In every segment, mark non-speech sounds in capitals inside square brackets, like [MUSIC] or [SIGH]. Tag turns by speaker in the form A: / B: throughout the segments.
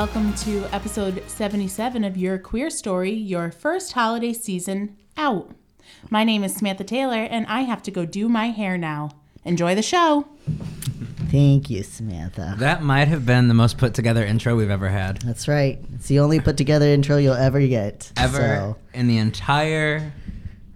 A: and welcome to episode 77 of Your Queer Story, your first holiday season out. My name is Samantha Taylor, and I have to go do my hair now. Enjoy the show.
B: Thank you, Samantha.
C: That might have been the most put together intro we've ever had.
B: That's right. It's the only put together intro you'll ever get.
C: Ever
B: So,
C: in the entire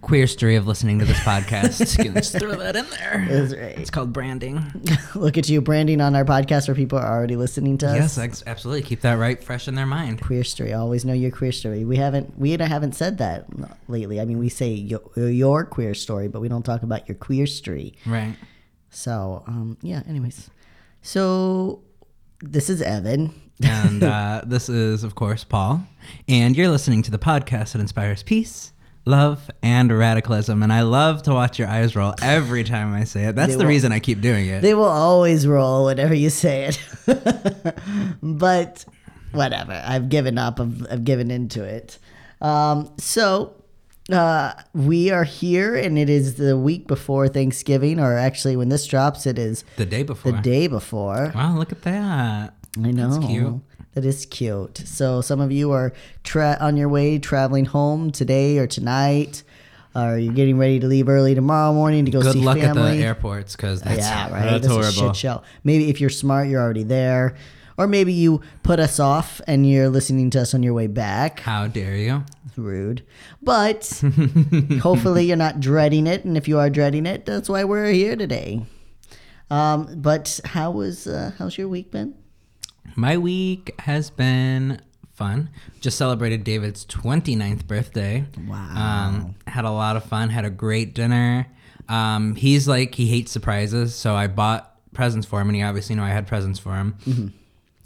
C: queer story of listening to this [LAUGHS] podcast. Can just throw that in there.
B: That's right.
C: It's called branding. [LAUGHS]
B: look at you branding on our podcast where people are already listening to us.
C: Yes, ex- absolutely. Keep that right fresh in their mind.
B: Queer story. Always know your queer story. We haven't we haven't said that lately. I mean, we say your, your queer story, but we don't talk about your queer story.
C: Right.
B: So, um, yeah. Anyways, so this is Evan.
C: And [LAUGHS] uh, this is, of course, Paul. And you're listening to the podcast that inspires peace, love, and radicalism. And I love to watch your eyes roll every time I say it. That's
B: They
C: the
B: will-
C: reason I keep doing it.
B: They will always roll whenever you say it. [LAUGHS] but whatever. I've given up. I've, I've given into it. Um, so uh, we are here, and it is the week before Thanksgiving, or actually, when this drops, it is
C: the day before.
B: the day before.
C: Wow, look at that.
B: I know. That is cute. So some of you are tra- on your way traveling home today or tonight. Or you're getting ready to leave early tomorrow morning to go
C: Good
B: see
C: luck
B: family.
C: at the airports because that's,
B: Yeah, right.
C: that's
B: That's
C: horrible.
B: a shit show. Maybe if you're smart, you're already there. Or maybe you put us off and you're listening to us on your way back.
C: How dare you?
B: Rude. But [LAUGHS] hopefully you're not dreading it. And if you are dreading it, that's why we're here today. Um, but how was uh, how's your week been?
C: My week has been fun. Just celebrated David's 29th birthday.
B: Wow.
C: Um, had a lot of fun. Had a great dinner. Um, he's like, he hates surprises. So I bought presents for him, and he obviously knew I had presents for him.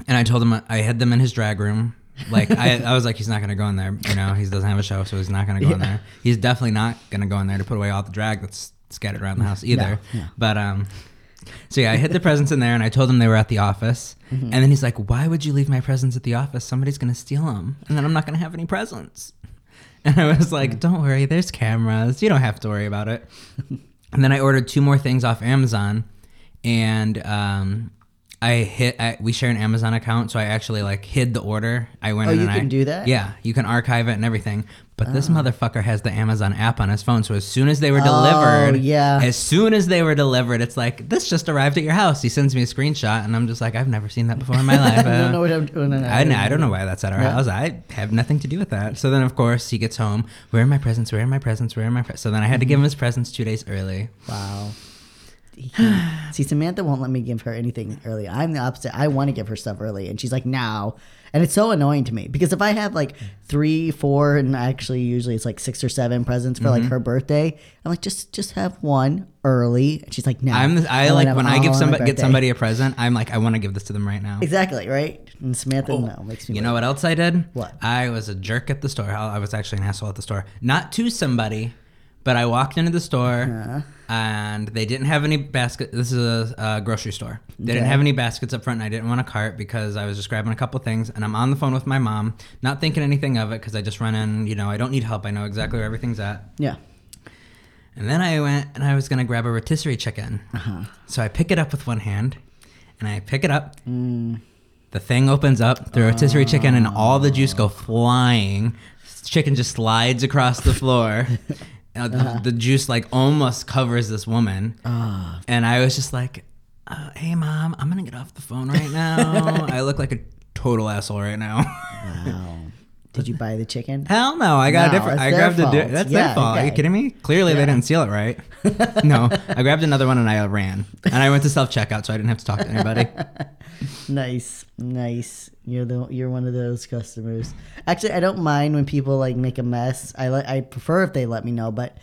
C: And I told him I had them in his drag room. Like, I, I was like, he's not going to go in there. You know, he doesn't have a show, so he's not going to go in there. He's definitely not going to go in there to put away all the drag that's scattered around the house either. But, um, so yeah, I hid the presents in there, and I told him they were at the office. And then he's like, "Why would you leave my presents at the office? Somebody's gonna steal them, and then I'm not gonna have any presents." [LAUGHS] And I was like, "Don't worry, there's cameras. You don't have to worry about it." [LAUGHS] and then I ordered two more things off Amazon, and um, I hit. I, we share an Amazon account, so I actually like hid the order. I went
B: Oh,
C: in
B: you
C: and
B: can
C: I,
B: do that? Oh.
C: Yeah, you can archive it and everything. But this ah. motherfucker has the Amazon app on his phone, so as soon as they were delivered,
B: Oh, yeah.
C: as soon as they were delivered, it's like this just arrived at your house. He sends me a screenshot, and I'm just like, I've never seen that before in my [LAUGHS] life.
B: I don't know what I'm doing.
C: I, I don't know why that's at our
B: Yeah.
C: house. I have nothing to do with that. So then, of course, he gets home. Where are my presents? Where are my presents? Where are my presents? So then I had to give mm-hmm. him his presents two days early.
B: Wow. He [SIGHS] See, Samantha won't let me give her anything early. I'm the opposite. I want to give her stuff early, and she's like, now. And it's so annoying to me because if I have like three, four, and actually usually it's like six or seven presents for like
C: Mm-hmm.
B: her birthday, I'm like, just just have one early. And she's like, no.
C: I'm the, I like when I give somebody get somebody a present. I'm like, I want to give this to them right now.
B: Exactly, right? And Samantha, no, makes me
C: You know what else I did?
B: What?
C: I was a jerk at the store. I I was actually an asshole at the store. Not to somebody, but I walked into the store
B: Uh-huh.
C: And they didn't have any basket. This is a, a grocery store. They didn't have any baskets up front, and I didn't want a cart because I was just grabbing a couple things. And I'm on the phone with my mom, not thinking anything of it because I just run in. You know, I don't need help. I know exactly where everything's at.
B: Yeah.
C: And then I went and I was gonna grab a rotisserie chicken.
B: Uh-huh.
C: So I pick it up with one hand, and I pick it up.
B: Mm.
C: The thing opens up, the rotisserie chicken, and all the juice go flying. Chicken just slides across the floor. [LAUGHS] Uh, the,
B: Uh-huh.
C: the juice like almost covers this woman,
B: Ah.
C: and I was just like, uh, "Hey, mom, I'm gonna get off the phone right now. [LAUGHS] I look like a total asshole right now."
B: Wow. Did you buy the chicken?
C: Hell no! I got
B: No,
C: a different. I grabbed a. Di- that's
B: Yeah,
C: their fault. Are you kidding me? Clearly they didn't seal it right. [LAUGHS] no, I grabbed another one and I ran, and I went to self checkout, so I didn't have to talk to anybody. [LAUGHS]
B: Nice, nice. You're the you're one of those customers. Actually, I don't mind when people like make a mess. I like I prefer if they let me know, but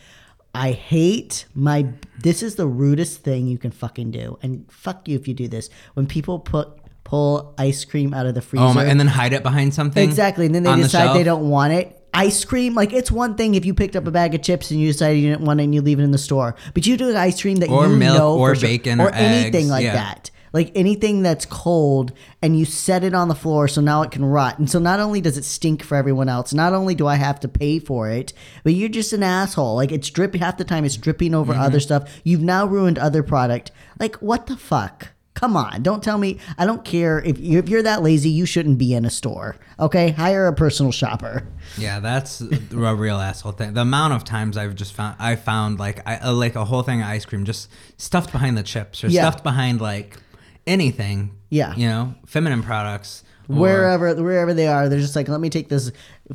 B: I hate my. This is the rudest thing you can fucking do, and fuck you if you do this. When people put pull ice cream out of the freezer,
C: oh my! And then hide it behind something.
B: exactly, and then they
C: on the
B: decide they don't want it. Ice cream, like it's one thing if you picked up a bag of chips and you decided you didn't want it and you leave it in the store, but you do an ice cream that
C: Or
B: you
C: milk
B: know
C: or
B: for sure-
C: bacon
B: or,
C: or
B: anything like
C: yeah.
B: that like anything that's cold and you set it on the floor so now it can rot and so not only does it stink for everyone else not only do i have to pay for it but you're just an asshole like it's dripping half the time it's dripping over
C: Mm-hmm.
B: other stuff you've now ruined other product like what the fuck Come on, don't tell me. I don't care if you, if you're that lazy, you shouldn't be in a store. Okay, hire a personal shopper.
C: Yeah, that's [LAUGHS] a real asshole thing. The amount of times I've just found I found like I uh, like a whole thing of ice cream just stuffed behind the chips or
B: Yeah.
C: stuffed behind like anything.
B: Yeah.
C: you know, feminine products.
B: wherever wherever they are, they're just like, let me take this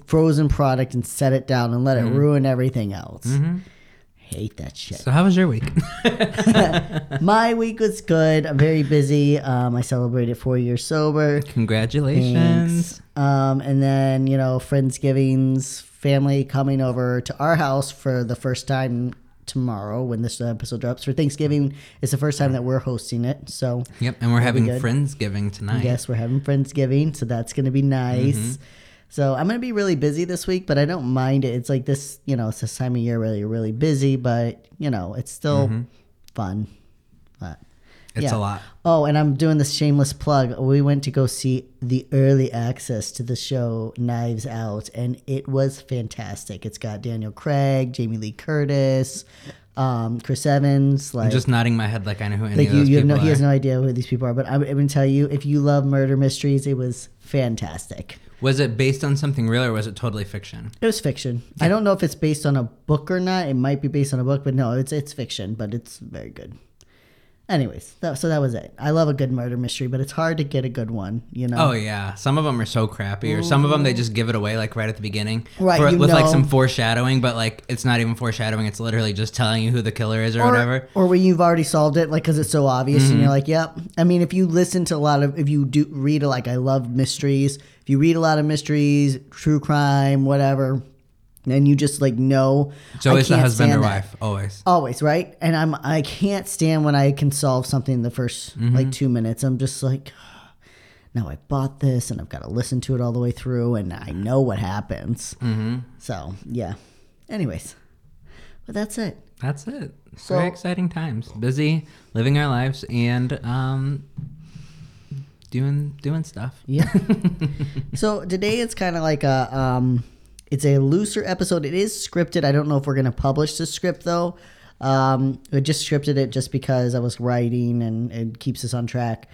B: frozen product and set it down and let it ruin everything else. Hate that shit.
C: So how was your week? [LAUGHS]
B: My week was good. I'm very busy. Um, I celebrated four years sober.
C: Congratulations.
B: Thanks. Um, and then you know, friendsgivings, family coming over to our house for the first time tomorrow when this episode drops for Thanksgiving. It's the first time that we're hosting it, so
C: Yep, and we're having. Friendsgiving tonight.
B: Yes, we're having Friendsgiving, so that's going to be nice.
C: Mm-hmm.
B: So I'm going to be really busy this week, but I don't mind it. It's like this, you know, it's this time of year where you're really busy, but, you know, it's still fun. But,
C: Mm-hmm. It's
B: yeah.
C: a lot.
B: Oh, and I'm doing this shameless plug. We went to go see the early access to the show Knives Out, and it was fantastic. It's got Daniel Craig, Jamie Lee Curtis, um, Chris Evans. Like,
C: I'm just nodding my head like I know who any
B: like you, you have
C: people
B: no, he has no idea who these people are. But I'm, I'm gonna tell you, if you love murder mysteries, it was fantastic.
C: Was it based on something real or was it totally fiction?
B: It was fiction. I don't know if it's based on a book or not. It might be based on a book, but no, it's it's fiction. But it's very good. Anyways, that, so that was it. I love a good murder mystery, but it's hard to get a good one. You know.
C: Oh yeah, some of them are so crappy, or some of them they just give it away like right at the beginning,
B: Right,
C: for- with like some foreshadowing, but like it's not even foreshadowing; it's literally just telling you who the killer is or,
B: or,
C: whatever.
B: or when you've already solved it, like because it's so obvious,
C: Mm-hmm.
B: and you're like, "Yep." I mean, if you listen to a lot of, if you do read, like I love mysteries. If you read a lot of mysteries, true crime, whatever, and you just like know,
C: It's always the husband or
B: stand that.
C: wife, always.
B: Always, right? And I'm I can't stand when I can solve something in the 1st
C: Mm-hmm.
B: like two minutes. I'm just like, now I bought this and I've got to listen to it all the way through, and I know what happens. Mm-hmm. So yeah. Anyways, but that's it.
C: That's it.
B: So-
C: Very exciting times, busy, living our lives, and um, doing doing stuff.
B: Yeah. [LAUGHS] so today it's kind of like a um it's a looser episode. It is scripted. I don't know if we're going to publish the script though. Um I just scripted it just because I was writing and it keeps us on track.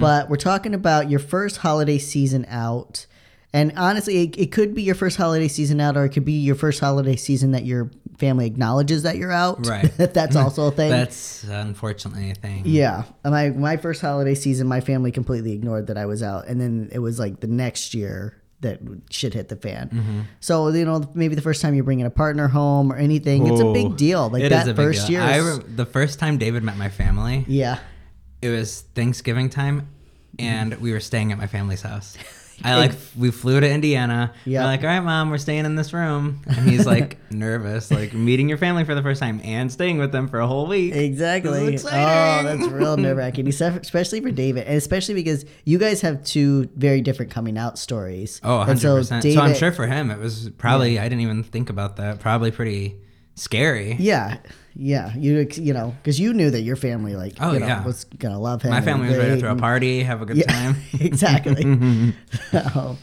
B: But we're talking about your first holiday season out. And honestly, it, it could be your first holiday season out, or it could be your first holiday season that your family acknowledges that you're out.
C: Right. [LAUGHS]
B: That's also a thing.
C: That's unfortunately a thing.
B: Yeah, my my first holiday season, my family completely ignored that I was out, and then it was like the next year that shit hit the fan.
C: Mm-hmm.
B: So you know, maybe the first time you're bringing a partner home or anything, it's a big deal. Like that
C: is a big
B: first year.
C: I
B: is-
C: re- the first time David met my family,
B: yeah,
C: it was Thanksgiving time, and we were staying at my family's house. I like we flew to Indiana.
B: Yeah.
C: We're like, all right, mom, we're staying in this room, and he's like [LAUGHS] nervous, like meeting your family for the first time and staying with them for a whole week.
B: exactly. Oh, that's real [LAUGHS] nerve wracking, especially for David, and especially because you guys have two very different coming out stories.
C: Oh, 100%. So,
B: David-
C: I'm sure for him, it was probably, I didn't even think about that. Probably pretty scary.
B: Yeah, yeah, you you know, because you knew that your family like
C: Oh,
B: you know,
C: yeah.
B: was gonna love him.
C: My family was ready to throw a party, have a good
B: Yeah,
C: time. [LAUGHS]
B: exactly. [LAUGHS] [LAUGHS] so,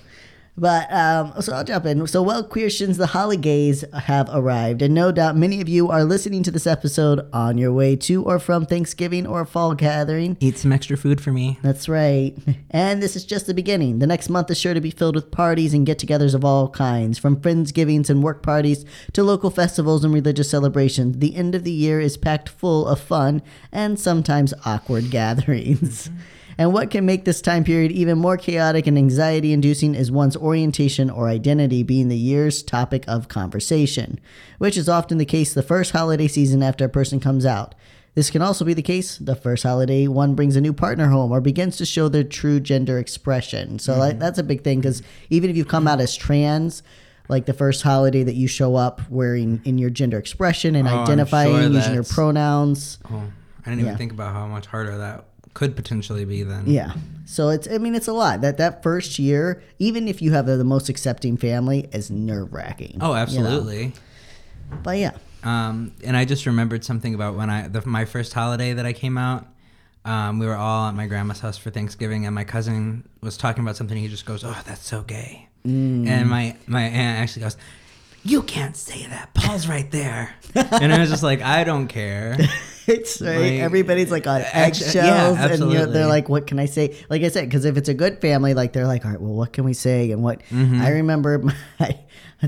B: but um, so I'll jump in. So, well, queertions, the holidays have arrived, and no doubt many of you are listening to this episode on your way to or from Thanksgiving or fall gathering.
C: Eat some extra food for me.
B: That's right. And this is just the beginning. The next month is sure to be filled with parties and get togethers of all kinds, from Friendsgivings and work parties to local festivals and religious celebrations. The end of the year is packed full of fun and sometimes awkward [LAUGHS] gatherings. And what can make this time period even more chaotic and anxiety inducing is one's orientation or identity being the year's topic of conversation, which is often the case the first holiday season after a person comes out. This can also be the case the first holiday one brings a new partner home or begins to show their true gender expression. So like, mm-hmm. that's a big thing because even if you've come out as trans, like the first holiday that you show up wearing in your gender expression and
C: Oh,
B: identifying
C: sure
B: using your pronouns.
C: Oh, I didn't even
B: Yeah.
C: think about how much harder that could potentially be then.
B: Yeah. So it's I mean it's a lot. That that first year, even if you have the, the most accepting family, is nerve wracking.
C: Oh, absolutely.
B: But yeah.
C: Um, and I just remembered something about when I the, my first holiday that I came out. Um, we were all at my grandma's house for Thanksgiving, and my cousin was talking about something. He just goes, "Oh, that's so gay," and my my aunt actually goes, "You can't say that. Paul's right there," and I was just like, "I don't care." [LAUGHS]
B: It's right. [LAUGHS]
C: Like,
B: Everybody's like on eggshells,
C: yeah,
B: and you know, they're like, "What can I say?" Like I said, because if it's a good family, like they're like, "All right, well, what can we say?" And what
C: Mm-hmm.
B: I remember, [LAUGHS] my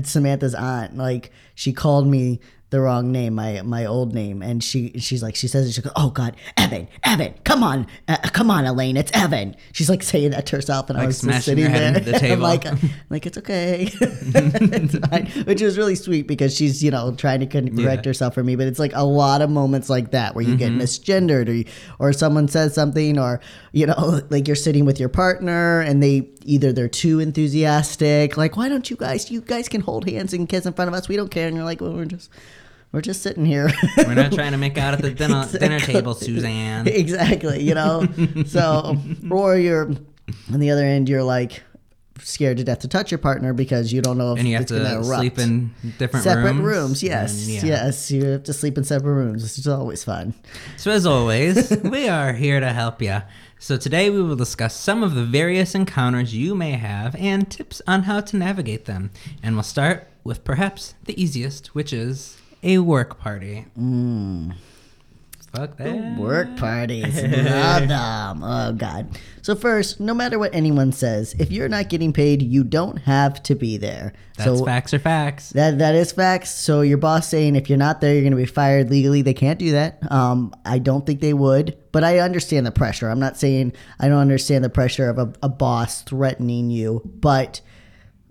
B: Samantha's aunt, like she called me the wrong name, my my old name, and she she's like, she says, it, she goes, "Oh God, Evan, Evan, come on, uh, come on, Elaine, it's Evan." She's like saying that to herself, and I
C: Like
B: was just sitting there,
C: the [LAUGHS]
B: I'm
C: table.
B: like, like it's okay, [LAUGHS] it's which was really sweet because she's you know trying to correct
C: Yeah.
B: herself for me. But it's like a lot of moments like that where you get misgendered, or you, or someone says something, or you know, [LAUGHS] like you're sitting with your partner and they either they're too enthusiastic, like why don't you guys, you guys can hold hands and kiss in front of us, we don't care, and you're like, well, we're just. We're just sitting here.
C: We're not trying to make out at the [LAUGHS] dinner, dinner table, Suzanne.
B: exactly, you know. [LAUGHS] so, or you're on the other end, you're like scared to death to touch your partner because you don't know if
C: And you have
B: it's to
C: sleep in different
B: separate
C: rooms.
B: rooms. Yes,
C: yeah.
B: yes, you have to sleep in separate rooms. This is always fun.
C: So, as always, [LAUGHS] we are here to help you. So, today we will discuss some of the various encounters you may have and tips on how to navigate them. And we'll start with perhaps the easiest, which is a work party. Fuck that.
B: Work parties, [LAUGHS] love them. Oh God. So first, no matter what anyone says, if you're not getting paid, you don't have to be there.
C: That's
B: so
C: facts or facts.
B: That that is facts. So your boss saying if you're not there, you're going to be fired legally. They can't do that. Um, I don't think they would, but I understand the pressure. I'm not saying I don't understand the pressure of a, a boss threatening you, but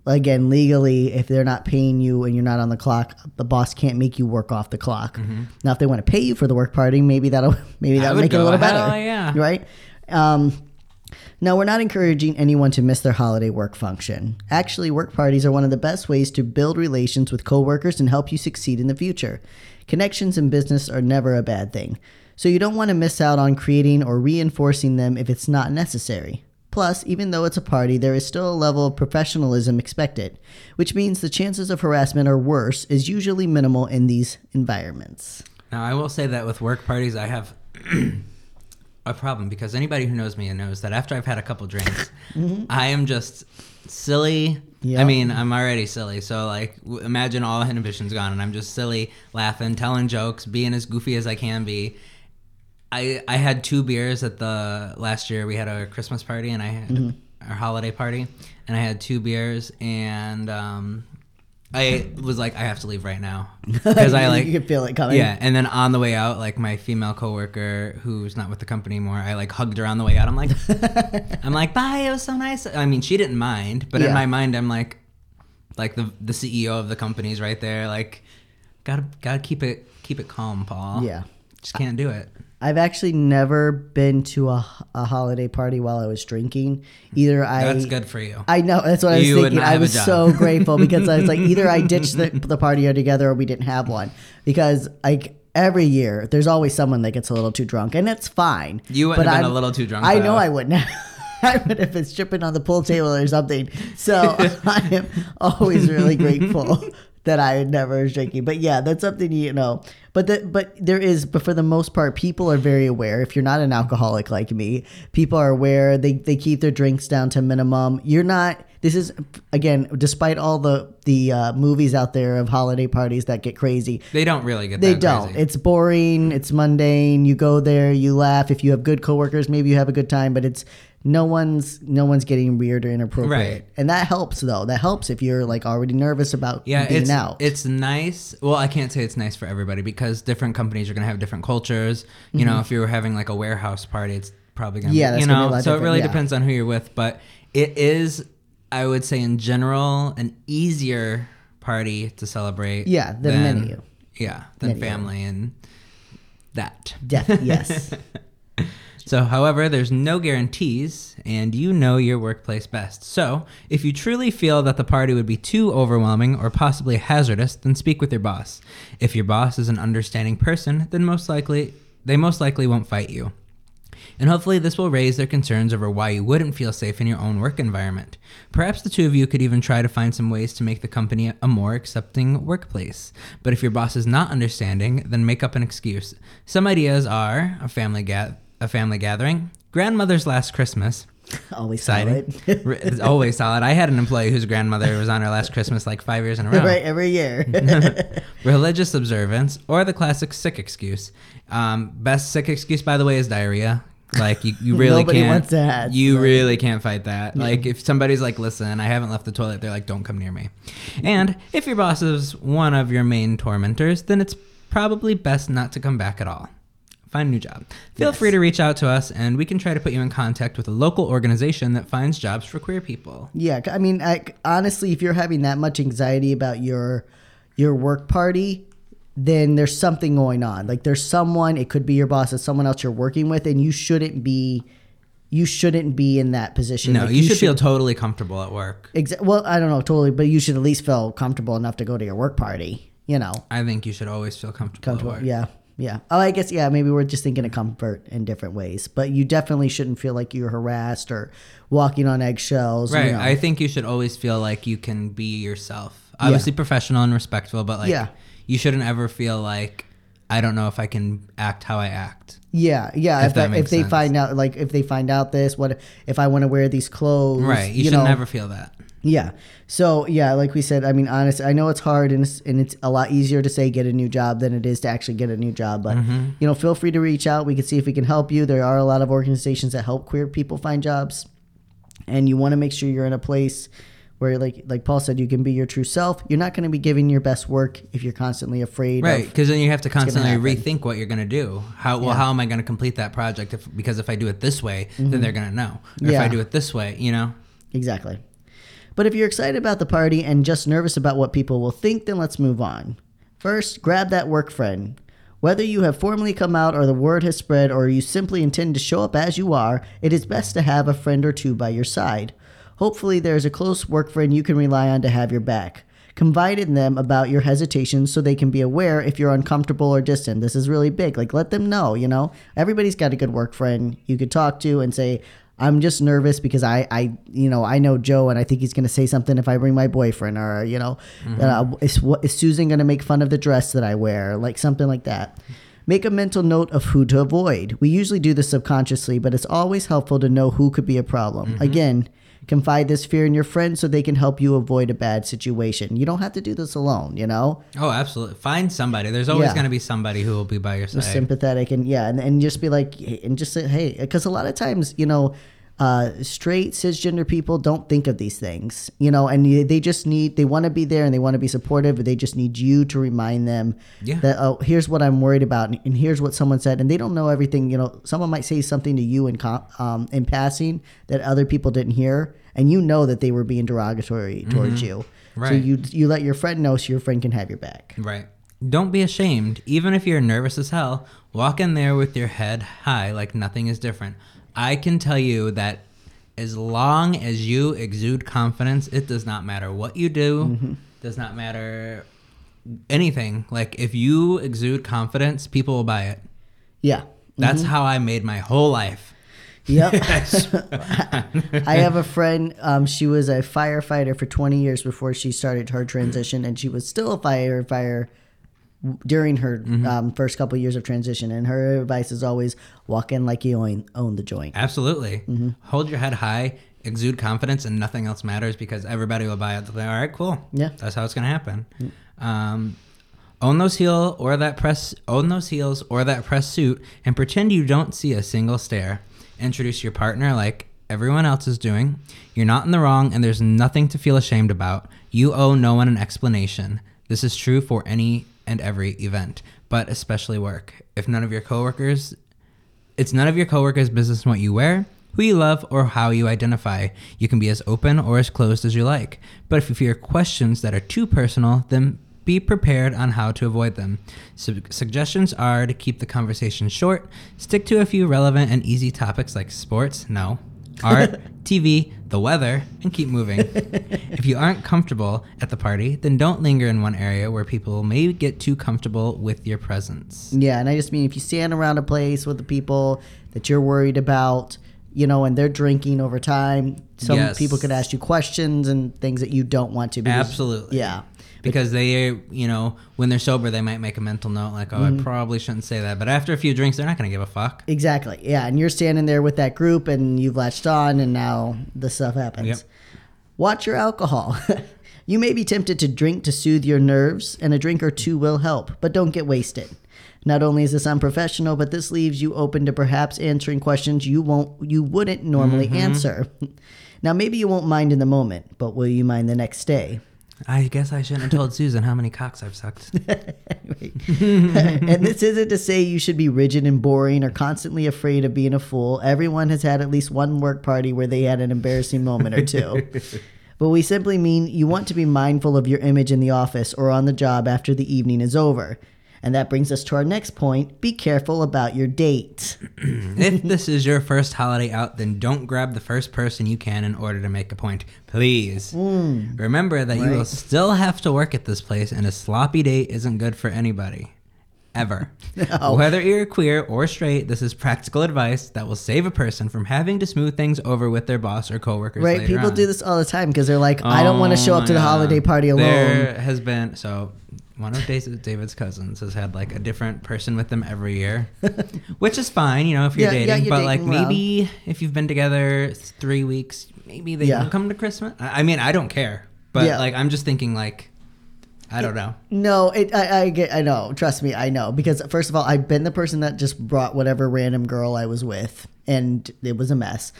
B: again, legally, if they're not paying you and you're not on the clock, the boss can't make you work off the clock. Now, if they want to pay you for the work party, maybe that'll [LAUGHS] maybe that'll make it a little better.
C: yeah.
B: Right. Um, now, we're not encouraging anyone to miss their holiday work function. Actually, work parties are one of the best ways to build relations with coworkers and help you succeed in the future. Connections in business are never a bad thing, so you don't want to miss out on creating or reinforcing them if it's not necessary. Plus, even though it's a party, there is still a level of professionalism expected, which means the chances of harassment or worse is usually minimal in these environments.
C: Now, I will say that with work parties, I have [CLEARS THROAT] a problem because anybody who knows me knows that after I've had a couple drinks, I am just silly. I
B: Mm-hmm.
C: Mean, I'm already silly. So, like, w- imagine all inhibitions gone, and I'm just silly, laughing, telling jokes, being as goofy as I can be. I I had two beers at the last year. We had a Christmas party, and I had
B: Mm-hmm.
C: our holiday party, and I had two beers, and um, I was like, I have to leave right now [LAUGHS] because I like
B: you can feel it coming.
C: yeah, and then on the way out, like my female coworker who's not with the company anymore, I like hugged her on the way out. I'm like, [LAUGHS] I'm like, bye. It was so nice. I mean, she didn't mind, but in my mind, I'm like, like the the CEO of the company's right there. Like, gotta gotta keep it keep it calm, Paul.
B: Yeah.
C: just can't do it.
B: I've actually never been to a, a holiday party while I was drinking. Either I
C: That's good for you.
B: I know that's what I was thinking. I was so [LAUGHS] grateful because I was like, either I ditched the, the party altogether or we didn't have one. Because like every year, there's always someone that gets a little too drunk, and it's fine.
C: You wouldn't
B: But
C: have been
B: I'm-
C: a little too drunk,
B: I
C: though.
B: know I wouldn't. [LAUGHS] I would if it's tripping on the pool table or something. So [LAUGHS] I am always really grateful that I never was drinking. But yeah, that's something you know. But the, but there is, but for the most part, people are very aware. If you're not an alcoholic like me, people are aware. They they keep their drinks down to minimum. You're not. This is again, despite all the the uh, movies out there of holiday parties that get crazy.
C: They don't really get.
B: They
C: that
B: don't.
C: Crazy.
B: It's boring. It's mundane. You go there, you laugh. If you have good coworkers, maybe you have a good time. But it's no one's no one's getting weird or inappropriate,
C: Right.
B: and that helps though. That helps if you're like already nervous about
C: yeah,
B: being
C: it's
B: out.
C: it's nice. Well, I can't say it's nice for everybody because different companies are gonna have different cultures. You know, if you were having like a warehouse party, it's probably gonna
B: Mm-hmm. Yeah,
C: be, you
B: gonna be a
C: know. So it really
B: yeah.
C: depends on who you're with, but it is, I would say, in general, an easier party to celebrate.
B: Yeah, than many you.
C: Yeah, than family and that.
B: Death. [LAUGHS] Yes.
C: So, however, there's no guarantees, and you know your workplace best. So, if you truly feel that the party would be too overwhelming or possibly hazardous, then speak with your boss. If your boss is an understanding person, then most likely they most likely won't fight you. And hopefully, this will raise their concerns over why you wouldn't feel safe in your own work environment. Perhaps the two of you could even try to find some ways to make the company a more accepting workplace. But if your boss is not understanding, then make up an excuse. Some ideas are a family ga- a family gathering, grandmother's last Christmas. [LAUGHS]
B: Always
C: Exciting.
B: solid. [LAUGHS]
C: It's always solid. I had an employee whose grandmother was on her last Christmas like five years in a row.
B: right, every year. [LAUGHS]
C: Religious observance or the classic sick excuse. Um, best sick excuse, by the way, is diarrhea. Like you, you [LAUGHS] really
B: Nobody
C: can't.
B: wants that,
C: You really can't fight that. Like if somebody's like, "Listen, I haven't left the toilet," they're like, "Don't come near me." And if your boss is one of your main tormentors, then it's probably best not to come back at all. Find a new job. Feel
B: Yes.
C: free to reach out to us, and we can try to put you in contact with a local organization that finds jobs for queer people.
B: Yeah, I mean, I, honestly, if you're having that much anxiety about your your work party, then there's something going on. Like there's someone, it could be your boss, it's someone else you're working with, and you shouldn't be you shouldn't be in that position.
C: No,
B: Like,
C: you, should, feel totally comfortable at work.
B: exa- well, I don't know totally, but you should at least feel comfortable enough to go to your work party. You know,
C: I think you should always feel comfortable.
B: comfortable.
C: At work.
B: Yeah, yeah. Oh, I guess yeah. Maybe we're just thinking of comfort in different ways, but you definitely shouldn't feel like you're harassed or walking on eggshells. you
C: Right.
B: know.
C: I think you should always feel like you can be yourself. Obviously professional and respectful, but like
B: Yeah.
C: You shouldn't ever feel like I don't know if I can act how I act.
B: Yeah, yeah.
C: If
B: If,
C: that
B: if they
C: sense.
B: find out, like, if they find out this, what if I want to wear these clothes?
C: Right. You, should
B: know?
C: never feel that.
B: Yeah. So yeah, like we said, I mean, honestly, I know it's hard and it's, and it's a lot easier to say get a new job than it is to actually get a new job. But
C: Mm-hmm.
B: you know, feel free to reach out. We can see if we can help you. There are a lot of organizations that help queer people find jobs, and you want to make sure you're in a place where, like like Paul said, you can be your true self. You're not going to be giving your best work if you're constantly afraid.
C: Right, because then you have to constantly rethink what you're going to do. How well,
B: Yeah.
C: how am I going to complete that project? If because if I do it this way, then they're going to know. Or if
B: Mm-hmm.
C: I do it this way, you know.
B: Exactly. But if you're excited about the party and just nervous about what people will think, then let's move on. First, grab that work friend. Whether you have formally come out or the word has spread or you simply intend to show up as you are, it is best to have a friend or two by your side. Hopefully, there is a close work friend you can rely on to have your back. Confide in them about your hesitations so they can be aware if you're uncomfortable or distant. This is really big. Like, let them know, you know? Everybody's got a good work friend you could talk to and say, I'm just nervous because I, I, you know, I know Joe and I think he's going to say something if I bring my boyfriend or, you know, uh, is, what, is Susan going to make fun of the dress that I wear? Like something like that. Make a mental note of who to avoid. We usually do this subconsciously, but it's always helpful to know who could be a problem. Again, confide this fear in your friends so they can help you avoid a bad situation. You don't have to do this alone, you know?
C: Oh, absolutely. Find somebody. There's always
B: Yeah.
C: going to be somebody who will be by your side.
B: sympathetic and yeah and, and just be like and just say hey because a lot of times you know uh, straight cisgender people don't think of these things you know and they just need they want to be there and they want to be supportive but they just need you to remind them
C: Yeah.
B: that oh here's what i'm worried about and- and here's what someone said and they don't know everything you know someone might say something to you in um, in passing that other people didn't hear and you know that they were being derogatory towards you Right. so
C: Mm-hmm.
B: You you let your friend know so your friend can have your back
C: Right. Don't be ashamed. Even if you're nervous as hell, walk in there with your head high like nothing is different. I can tell you that as long as you exude confidence, it does not matter what you do, does not matter anything. Like if you exude confidence, people will buy it.
B: yeah
C: That's how I made my whole life.
B: Yep. [LAUGHS] [LAUGHS] I have a friend. Um, she was a firefighter for 20 years before she started her transition, and she was still a firefighter during her um, first couple years of transition. And her advice is always walk in like you own, own the joint.
C: Absolutely. Hold your head high, exude confidence, and nothing else matters because everybody will buy it. They'll be, All right, cool.
B: Yeah.
C: That's how it's going to happen. Um, own those heel or that press, own those heels or that press suit, and pretend you don't see a single stare. Introduce your partner like everyone else is doing. You're not in the wrong, and there's nothing to feel ashamed about. You owe no one an explanation. This is true for any and every event, but especially work. If none of your coworkers it's none of your coworkers' business what you wear, who you love, or how you identify. You can be as open or as closed as you like. But if you fear questions that are too personal, then be prepared on how to avoid them. Su- suggestions are to keep the conversation short, stick to a few relevant and easy topics like sports, no, [LAUGHS] art, TV, the weather, and keep moving. [LAUGHS] if you aren't comfortable at the party, then don't linger in one area where people may get too comfortable with your presence.
B: Yeah, and I just mean if you stand around a place with the people that you're worried about, you know, and they're drinking over time, some
C: Yes.
B: people could ask you questions and things that you don't want to. because-
C: Absolutely.
B: Yeah.
C: Because they, you know, when they're sober, they might make a mental note like, oh,
B: Mm-hmm.
C: I probably shouldn't say that. But after a few drinks, they're not going to give a fuck.
B: Exactly. Yeah, and you're standing there with that group, and you've latched on, and now the stuff happens.
C: Yep.
B: Watch your alcohol. [LAUGHS] you may be tempted to drink to soothe your nerves, and a drink or two will help, but don't get wasted. Not only is this unprofessional, but this leaves you open to perhaps answering questions you won't you wouldn't normally answer. [LAUGHS] Now maybe you won't mind in the moment, but will you mind the next day?
C: I guess I shouldn't have told [LAUGHS] Susan how many cocks I've sucked. [LAUGHS]
B: and this isn't to say you should be rigid and boring or constantly afraid of being a fool. Everyone has had at least one work party where they had an embarrassing moment or two. [LAUGHS] but we simply mean you want to be mindful of your image in the office or on the job after the evening is over. And that brings us to our next point be careful about your date. [CLEARS THROAT]
C: if this is your first holiday out, then don't grab the first person you can in order to make a point. Please. Hmm. Remember that you will still have to work at this place, and a sloppy date isn't good for anybody. Ever. [LAUGHS]
B: No.
C: Whether you're queer or straight, this is practical advice that will save a person from having to smooth things over with their boss or coworkers.
B: Right? People
C: on.
B: do this all the time because they're like, I don't want to
C: Oh
B: show up to the holiday party alone.
C: There has been so one of David's David's cousins has had like a different person with them every year, [LAUGHS] which is fine, you know, if you're
B: Yeah, yeah,
C: dating.
B: you're
C: but like
B: well.
C: maybe if you've been together three weeks, maybe they
B: Yeah.
C: don't come to Christmas. I mean, I don't care, but
B: Yeah.
C: like I'm just thinking like I don't know.
B: No, it, I, I get, I know. Trust me, I know because first of all, I've been the person that just brought whatever random girl I was with, and it was a mess.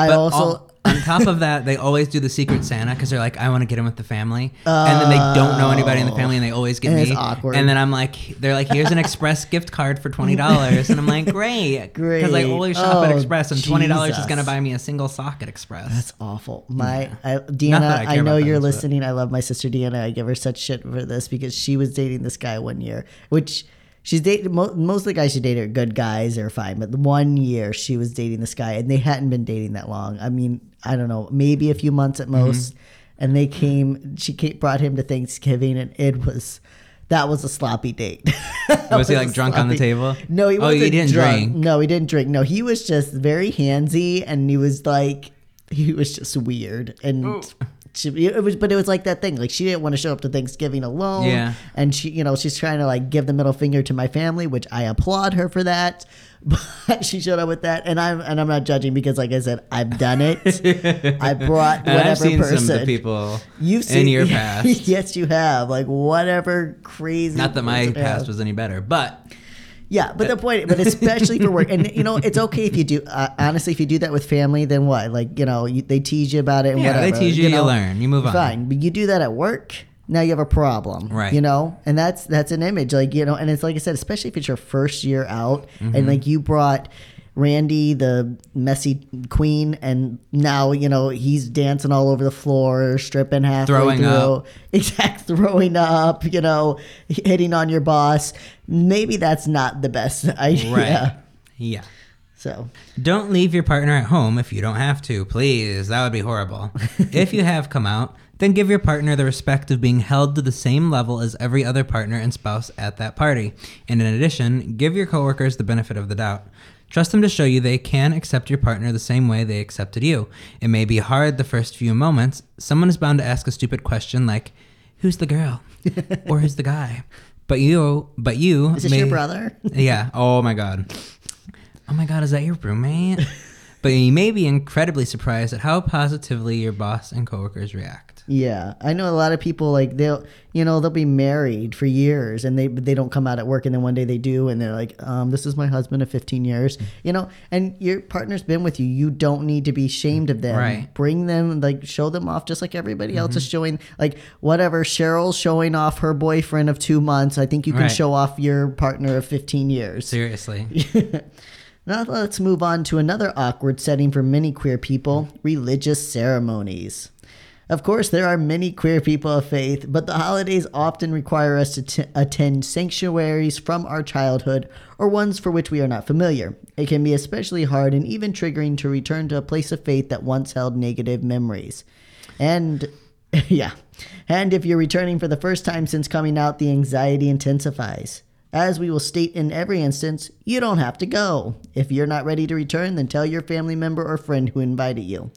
B: I
C: But
B: also,
C: all- on top of that, they always do the Secret Santa because they're like, I want to get him with the family, and then they don't know anybody in the family, and they always get
B: And
C: me.
B: it's awkward.
C: And then I'm like, they're like, here's an Express gift card for twenty dollars, and I'm like, [LAUGHS] great, great, because I always shop at
B: Oh,
C: Express, and twenty dollars is gonna buy me a single sock at Express.
B: that's awful. My I, Deanna,
C: I
B: I, know you're
C: them, but-
B: listening. I love my sister Deanna. I give her such shit for this because she was dating this guy one year, which. She's dated mo- most of the guys she dated are good guys, they're fine. But the one year she was dating this guy, and they hadn't been dating that long. I mean, I don't know, maybe a few months at
C: Mm-hmm.
B: most. And they came. She came, brought him to Thanksgiving, and it was that was a sloppy date. [LAUGHS] That
C: Was he, like, drunk on the table?
B: No, he
C: Oh,
B: wasn't.
C: he didn't
B: drunk.
C: drink.
B: No, he didn't drink. No, he was just very handsy, and he was like, he was just weird, and she, it was. But it was like that thing. Like she didn't want to show up to Thanksgiving alone.
C: Yeah.
B: and she, you know, she's trying to like give the middle finger to my family, which I applaud her for that. [LAUGHS] But she showed up with that, and I'm and I'm not judging because, like I said, I've done it. [LAUGHS] I brought whatever
C: I've seen
B: person.
C: some of the people
B: You've
C: in
B: seen
C: your [LAUGHS] past.
B: yes, you have. Like whatever crazy.
C: Not that my past was any better, but
B: Yeah, but the point, but especially for work, and you know, it's okay if you do. Uh, honestly, if you do that with family, then what? Like you know, you, they tease you about it. And
C: Yeah, they
B: whatever,
C: tease you, you
B: know?
C: learn, you move on.
B: Fine, but you do that at work. Now you have a problem,
C: Right.
B: You know, and that's that's an image, like you know, and it's like I said, especially if it's your first year out,
C: Mm-hmm.
B: and like you brought Randy, the messy queen, and now you know he's dancing all over the floor, stripping halfway
C: Throwing
B: through,
C: up. [LAUGHS]
B: exact throwing up, you know, hitting on your boss. Maybe that's not the best [LAUGHS] idea.
C: right, yeah.
B: So
C: Don't leave your partner at home if you don't have to, please. That would be horrible. [LAUGHS] if you have come out, then give your partner the respect of being held to the same level as every other partner and spouse at that party. And in addition, give your coworkers the benefit of the doubt. Trust them to show you they can accept your partner the same way they accepted you. It may be hard the first few moments. Someone is bound to ask a stupid question like, "Who's the girl?" or "Who's the guy?" But you, but you,
B: is this
C: may-
B: your brother?
C: yeah. Oh my god. Oh my god, is that your roommate? [LAUGHS] but you may be incredibly surprised at how positively your boss and coworkers react.
B: Yeah, I know a lot of people like they'll you know they'll be married for years and they they don't come out at work and then one day they do and they're like um this is my husband of 15 years you know and your partner's been with you you don't need to be shamed of them
C: Right.
B: bring them like show them off just like everybody else is showing like whatever Cheryl's showing off her boyfriend of 2 months I think you can
C: Right.
B: show off your partner of 15 years
C: Seriously. [LAUGHS]
B: now let's move on to another awkward setting for many queer people religious ceremonies. Of course, there are many queer people of faith, but the holidays often require us to t- attend sanctuaries from our childhood or ones for which we are not familiar. It can be especially hard and even triggering to return to a place of faith that once held negative memories. And [LAUGHS] yeah, and if you're returning for the first time since coming out, the anxiety intensifies. As we will state in every instance, you don't have to go. If you're not ready to return, then tell your family member or friend who invited you.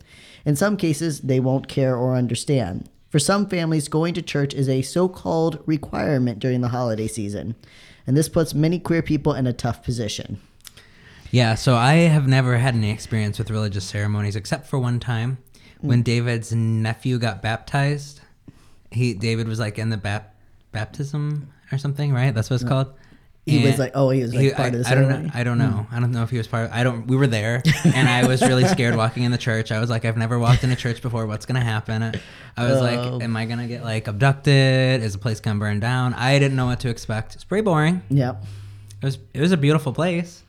B: In some cases, they won't care or understand. For some families, going to church is a so called requirement during the holiday season, and this puts many queer people in a tough position.
C: Yeah, so I have never had any experience with religious ceremonies except for one time mm. when David's nephew got baptized. He David was like in the bap- baptism or something, right? That's what it's called.
B: He was like, oh, he was like
C: he-
B: part
C: I,
B: of the
C: I don't know. I don't know. I don't know if he was part. Of, I don't. We were there, and I was really scared walking in the church. I was like, I've never walked in a church before. What's gonna happen? I was
B: Oh.
C: like, Am I gonna get like abducted? Is the place gonna burn down? I didn't know what to expect. It's pretty boring.
B: Yep.
C: It was. It was a beautiful place,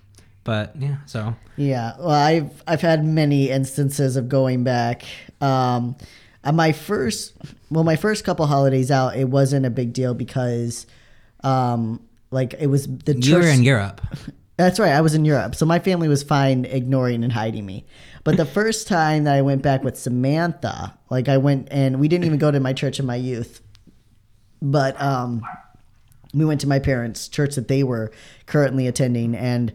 C: but yeah. So
B: Yeah, well, I've I've had many instances of going back. Um, on my first, well, my first couple holidays out, it wasn't a big deal because, um, like it was the
C: you were in Europe. [LAUGHS]
B: That's right. I was in Europe, so my family was fine ignoring and hiding me. But the first time that I went back with Samantha, like I went and we didn't even go to my church in my youth, but um, we went to my parents' church that they were currently attending, and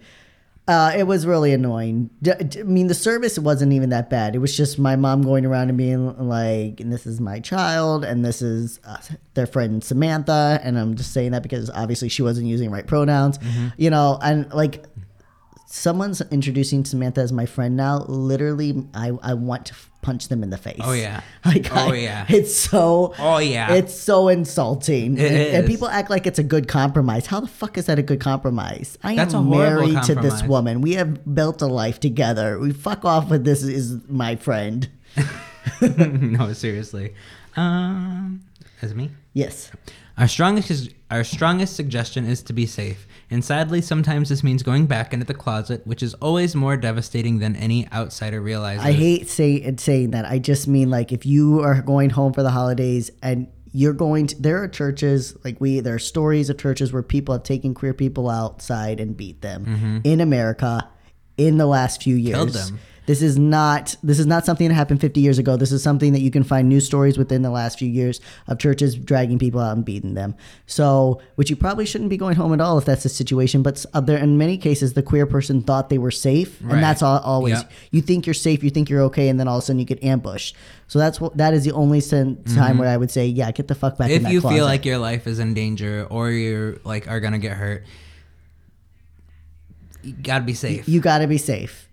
B: uh, it was really annoying. D- d- I mean, the service wasn't even that bad. It was just my mom going around and being like, "And this is my child, and this is uh, their friend Samantha," and I'm just saying that because obviously she wasn't using right pronouns, you know, and like someone's introducing Samantha as my friend now. Literally, I I want to punch them in the face.
C: Oh, yeah. [LAUGHS]
B: like
C: Oh,
B: I-
C: yeah.
B: it's so
C: Oh, yeah.
B: it's so insulting.
C: It
B: and, and people act like it's a good compromise. How the fuck is that a good compromise? I
C: That's
B: am married to this woman. We have built a life together. We fuck off with this is my friend. [LAUGHS] [LAUGHS]
C: no, seriously. Um, as me.
B: Yes.
C: Our strongest our strongest suggestion is to be safe. And sadly, sometimes this means going back into the closet, which is always more devastating than any outsider realizes.
B: I hate say, saying that. I just mean like if you are going home for the holidays and you're going to there are churches like we there are stories of churches where people have taken queer people outside and beat them in America in the last few years.
C: Mm-hmm. Killed them.
B: This is not this is not something that happened 50 years ago. This is something that you can find news stories within the last few years of churches dragging people out and beating them. So, which you probably shouldn't be going home at all if that's the situation. But uh, there, in many cases, the queer person thought they were safe,
C: Right.
B: and that's all, always
C: Yep.
B: you think you're safe, you think you're okay, and then all of a sudden you get ambushed. So that's what that is the only sen- time where I would say, yeah, get the fuck back. in
C: Mm-hmm. if you
B: closet.
C: feel like your life is in danger or you're like are gonna get hurt, you gotta be safe.
B: you got to be safe.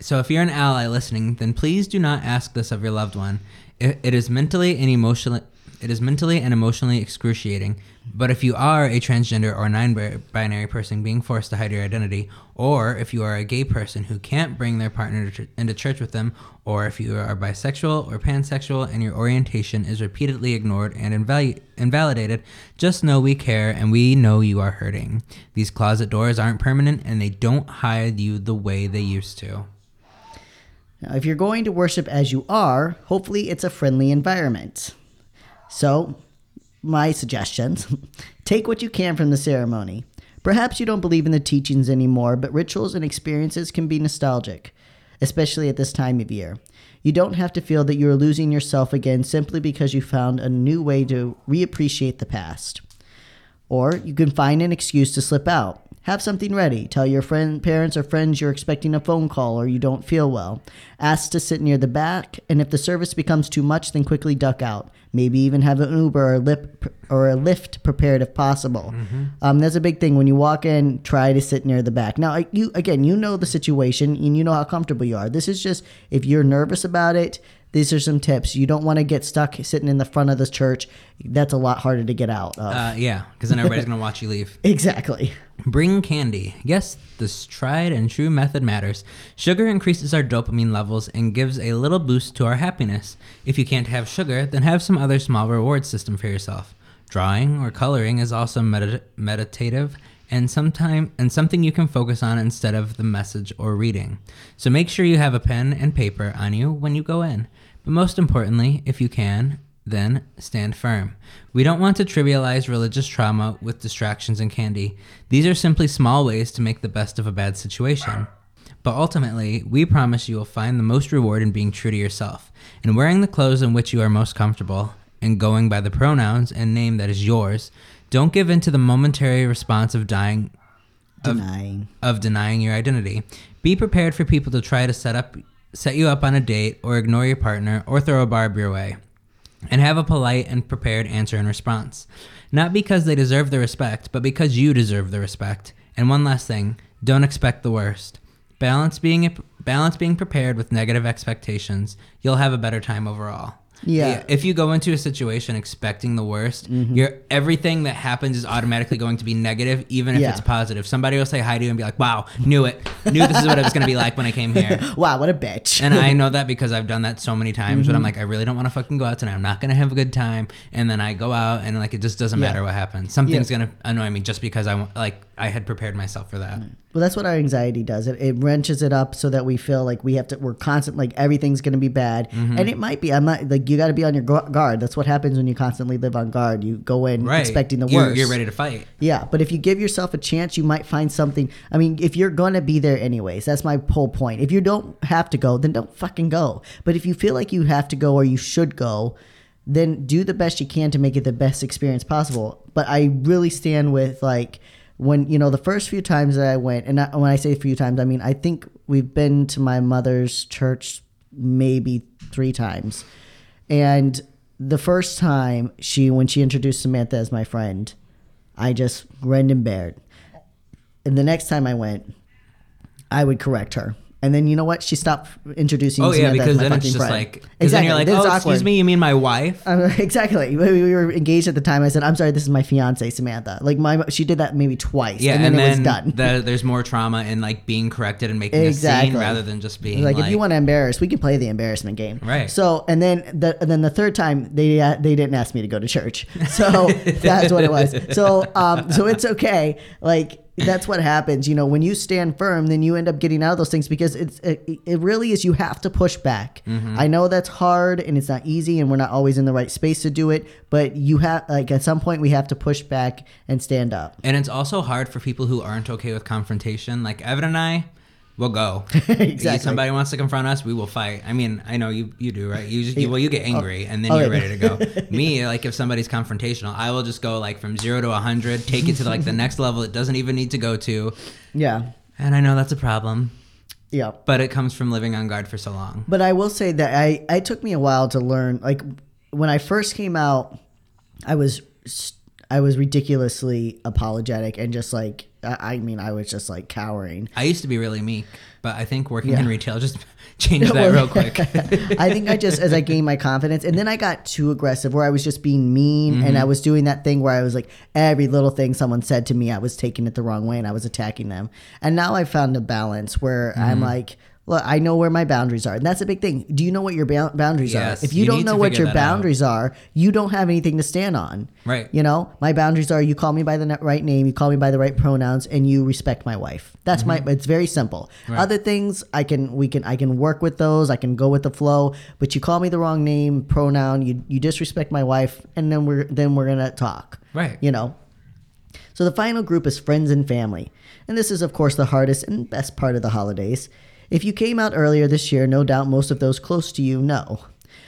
C: So if you're an ally listening, then please do not ask this of your loved one. It, it is mentally and emotionally it is mentally and emotionally excruciating. But if you are a transgender or non-binary person being forced to hide your identity, or if you are a gay person who can't bring their partner to, into church with them, or if you are bisexual or pansexual and your orientation is repeatedly ignored and invalu- invalidated, just know we care and we know you are hurting. These closet doors aren't permanent and they don't hide you the way they used to.
B: Now, if you're going to worship as you are, hopefully it's a friendly environment. So, my suggestions [LAUGHS] take what you can from the ceremony. Perhaps you don't believe in the teachings anymore, but rituals and experiences can be nostalgic, especially at this time of year. You don't have to feel that you're losing yourself again simply because you found a new way to reappreciate the past. Or you can find an excuse to slip out. Have something ready. Tell your friend, parents or friends you're expecting a phone call or you don't feel well. Ask to sit near the back, and if the service becomes too much, then quickly duck out. Maybe even have an Uber or a, lip, or a Lyft prepared if possible. Um, that's a big thing. When you walk in, try to sit near the back. Now, you again, you know the situation and you know how comfortable you are. This is just if you're nervous about it. These are some tips. You don't want to get stuck sitting in the front of the church. That's a lot harder to get out of.
C: Uh, yeah, because then everybody's gonna watch you leave. [LAUGHS]
B: Exactly.
C: Bring candy. Yes, this tried and true method matters. Sugar increases our dopamine levels and gives a little boost to our happiness. If you can't have sugar, then have some other small reward system for yourself. Drawing or coloring is also medit- meditative and sometime and something you can focus on instead of the message or reading. So make sure you have a pen and paper on you when you go in. But most importantly, if you can, then stand firm. We don't want to trivialize religious trauma with distractions and candy. These are simply small ways to make the best of a bad situation. But ultimately, we promise you will find the most reward in being true to yourself, in wearing the clothes in which you are most comfortable, and going by the pronouns and name that is yours. Don't give in to the momentary response of dying
B: Denying.
C: of denying your identity. Be prepared for people to try to set up set you up on a date or ignore your partner or throw a barb your way. and have a polite and prepared answer and response. Not because they deserve the respect, but because you deserve the respect. And one last thing, don't expect the worst. Balance being balance being prepared with negative expectations. You'll have a better time overall.
B: Yeah.
C: If you go into a situation expecting the worst,
B: Mm-hmm.
C: you're everything that happens is automatically going to be negative, even if
B: Yeah.
C: it's positive. Somebody will say hi to you and be like, "Wow, knew it. Knew this is what it was going to be like when I came here." [LAUGHS]
B: Wow, what a bitch.
C: And I know that because I've done that so many times.
B: Mm-hmm.
C: But I'm like, I really don't want to fucking go out tonight. I'm not gonna have a good time. And then I go out and like it just doesn't
B: Yeah.
C: matter what happens. Something's
B: Yeah.
C: gonna annoy me just because I want like I had prepared myself for that.
B: Well, that's what our anxiety does. It, it wrenches it up so that we feel like we have to. We're constant, like everything's going to be bad,
C: Mm-hmm.
B: and it might be. I'm not like you got to be on your guard. That's what happens when you constantly live on guard. You go in
C: Right.
B: expecting the worst.
C: You're ready to fight.
B: Yeah, but if you give yourself a chance, you might find something. I mean, if you're gonna be there anyways, that's my whole point. If you don't have to go, then don't fucking go. But if you feel like you have to go or you should go, then do the best you can to make it the best experience possible. But I really stand with like when you know the first few times that I went, and I, when I say a few times, I mean I think we've been to my mother's church maybe three times, and the first time she when she introduced Samantha as my friend. I just grinned and bared. And the next time I went, I would correct her. And then you know what? She stopped introducing.
C: Oh yeah, because then it's just
B: friend.
C: like because then you're like,
B: Then
C: oh excuse me, you mean my wife?
B: Um, [LAUGHS] exactly. We we were engaged at the time. I said, "I'm sorry, this is my fiance, Samantha." Like my, she did that maybe twice,
C: Yeah,
B: and then
C: and,
B: it was
C: then
B: done.
C: the- there's more trauma in like being corrected and making a scene rather than just being
B: like,
C: like,
B: if you want to embarrass, we can play the embarrassment game.
C: Right.
B: So and then the and then the third time they uh, they didn't ask me to go to church, so [LAUGHS] that's what it was. So um so it's okay. Like that's what happens. You know, when you stand firm, then you end up getting out of those things because it's it, it really is. You have to push back.
C: Mm-hmm.
B: I know that's hard and it's not easy, and we're not always in the right space to do it. But you have like at some point we have to push back and stand up.
C: And it's also hard for people who aren't okay with confrontation. Like Evan and I, will go. [LAUGHS]
B: Exactly.
C: If somebody wants to confront us, we will fight. I mean, I know you you do, right? You, just, you well, you get oh. angry and then
B: Oh,
C: you're ready to go. [LAUGHS] Me, like if somebody's confrontational, I will just go like from zero to a hundred, take it to like the [LAUGHS] next level. It doesn't even need to go to.
B: Yeah.
C: And I know that's a problem,
B: Yeah.
C: but it comes from living on guard for so long.
B: But I will say that I it took me a while to learn. Like when I first came out, I was I was ridiculously apologetic and just like I I mean I was just like cowering.
C: I used to be really meek, but I think working
B: Yeah.
C: in retail just [LAUGHS] changed that [LAUGHS] real quick. [LAUGHS]
B: I think I just as I gained my confidence, and then I got too aggressive, where I was just being mean, and mm-hmm. I was doing that thing where I was like every little thing someone said to me, I was taking it the wrong way, and I was attacking them. And now I found a balance where I'm mm-hmm. like. Look, I know where my boundaries are, and that's a big thing. Do you know what your bou- boundaries
C: Yes,
B: are? If you,
C: you
B: don't know what your
C: that out.
B: boundaries are, you don't have anything to stand on.
C: Right.
B: You know, my boundaries are: you call me by the right name, you call me by the right pronouns, and you respect my wife. That's my. It's very simple.
C: Mm-hmm. Right.
B: Other things, I can we can I can work with those. I can go with the flow. But you call me the wrong name, pronoun. You you disrespect my wife, and then we're then we're gonna talk.
C: Right.
B: You know. So the final group is friends and family. And this is, of course, the hardest and best part of the holidays. If you came out earlier this year, no doubt most of those close to you know.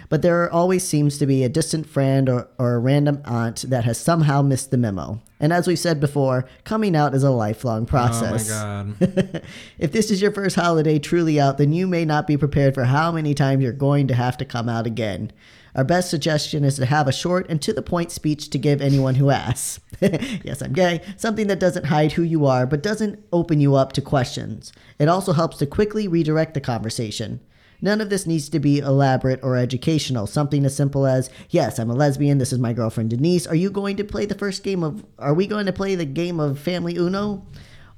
B: But there always seems to be a distant friend or, or a random aunt that has somehow missed the memo. And as we've said before, coming out is a lifelong process.
C: Oh my god. [LAUGHS]
B: if this is your first holiday truly out, then you may not be prepared for how many times you're going to have to come out again. Our best suggestion is to have a short and to the point speech to give anyone who asks. [LAUGHS] yes, I'm gay. Something that doesn't hide who you are, but doesn't open you up to questions. It also helps to quickly redirect the conversation. None of this needs to be elaborate or educational. Something as simple as, "Yes, I'm a lesbian. This is my girlfriend Denise. Are you going to play the first game of? Are we going to play the game of Family Uno?"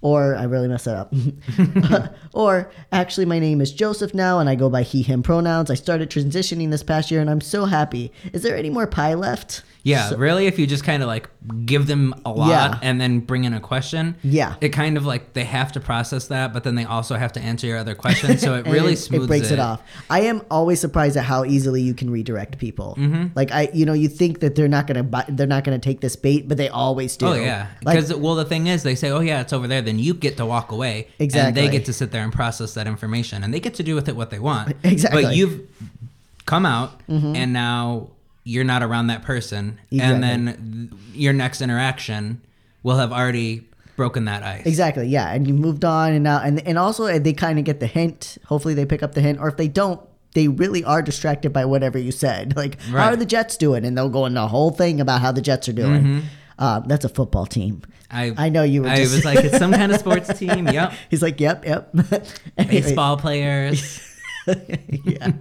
B: Or I really messed that up. [LAUGHS] [LAUGHS] or actually, my name is Joseph now, and I go by he/him pronouns. I started transitioning this past year, and I'm so happy. Is there any more pie left?
C: Yeah, really, if you just kind of like give them a lot
B: Yeah.
C: and then bring in a question,
B: Yeah.
C: it kind of like they have to process that, but then they also have to answer your other questions. So it [LAUGHS] really
B: it,
C: smooths
B: it breaks it. off. I am always surprised at how easily you can redirect people.
C: Mm-hmm.
B: Like I, you know, you think that they're not gonna buy, they're not gonna take this bait, but they always do.
C: Oh yeah,
B: like
C: because well, the thing is, they say, "Oh yeah, it's over there." Then you get to walk away, and they get to sit there and process that information, and they get to do with it what they want. [LAUGHS]
B: Exactly.
C: But you've come out, mm-hmm. and now you're not around that person,
B: Exactly.
C: and then your next interaction will have already broken that ice.
B: exactly, yeah, and you moved on, and now, and and also they kind of get the hint. Hopefully, they pick up the hint, or if they don't, they really are distracted by whatever you said. [LAUGHS] Like, how are the Jets doing? And they'll go into a whole thing about how the Jets are doing. Mm-hmm. Uh, that's a football team.
C: I
B: I know you were
C: I
B: just-
C: was like, it's some kind of [LAUGHS] sports team. Yep.
B: He's like, yep, yep. [LAUGHS]
C: Baseball players. [LAUGHS]
B: yeah.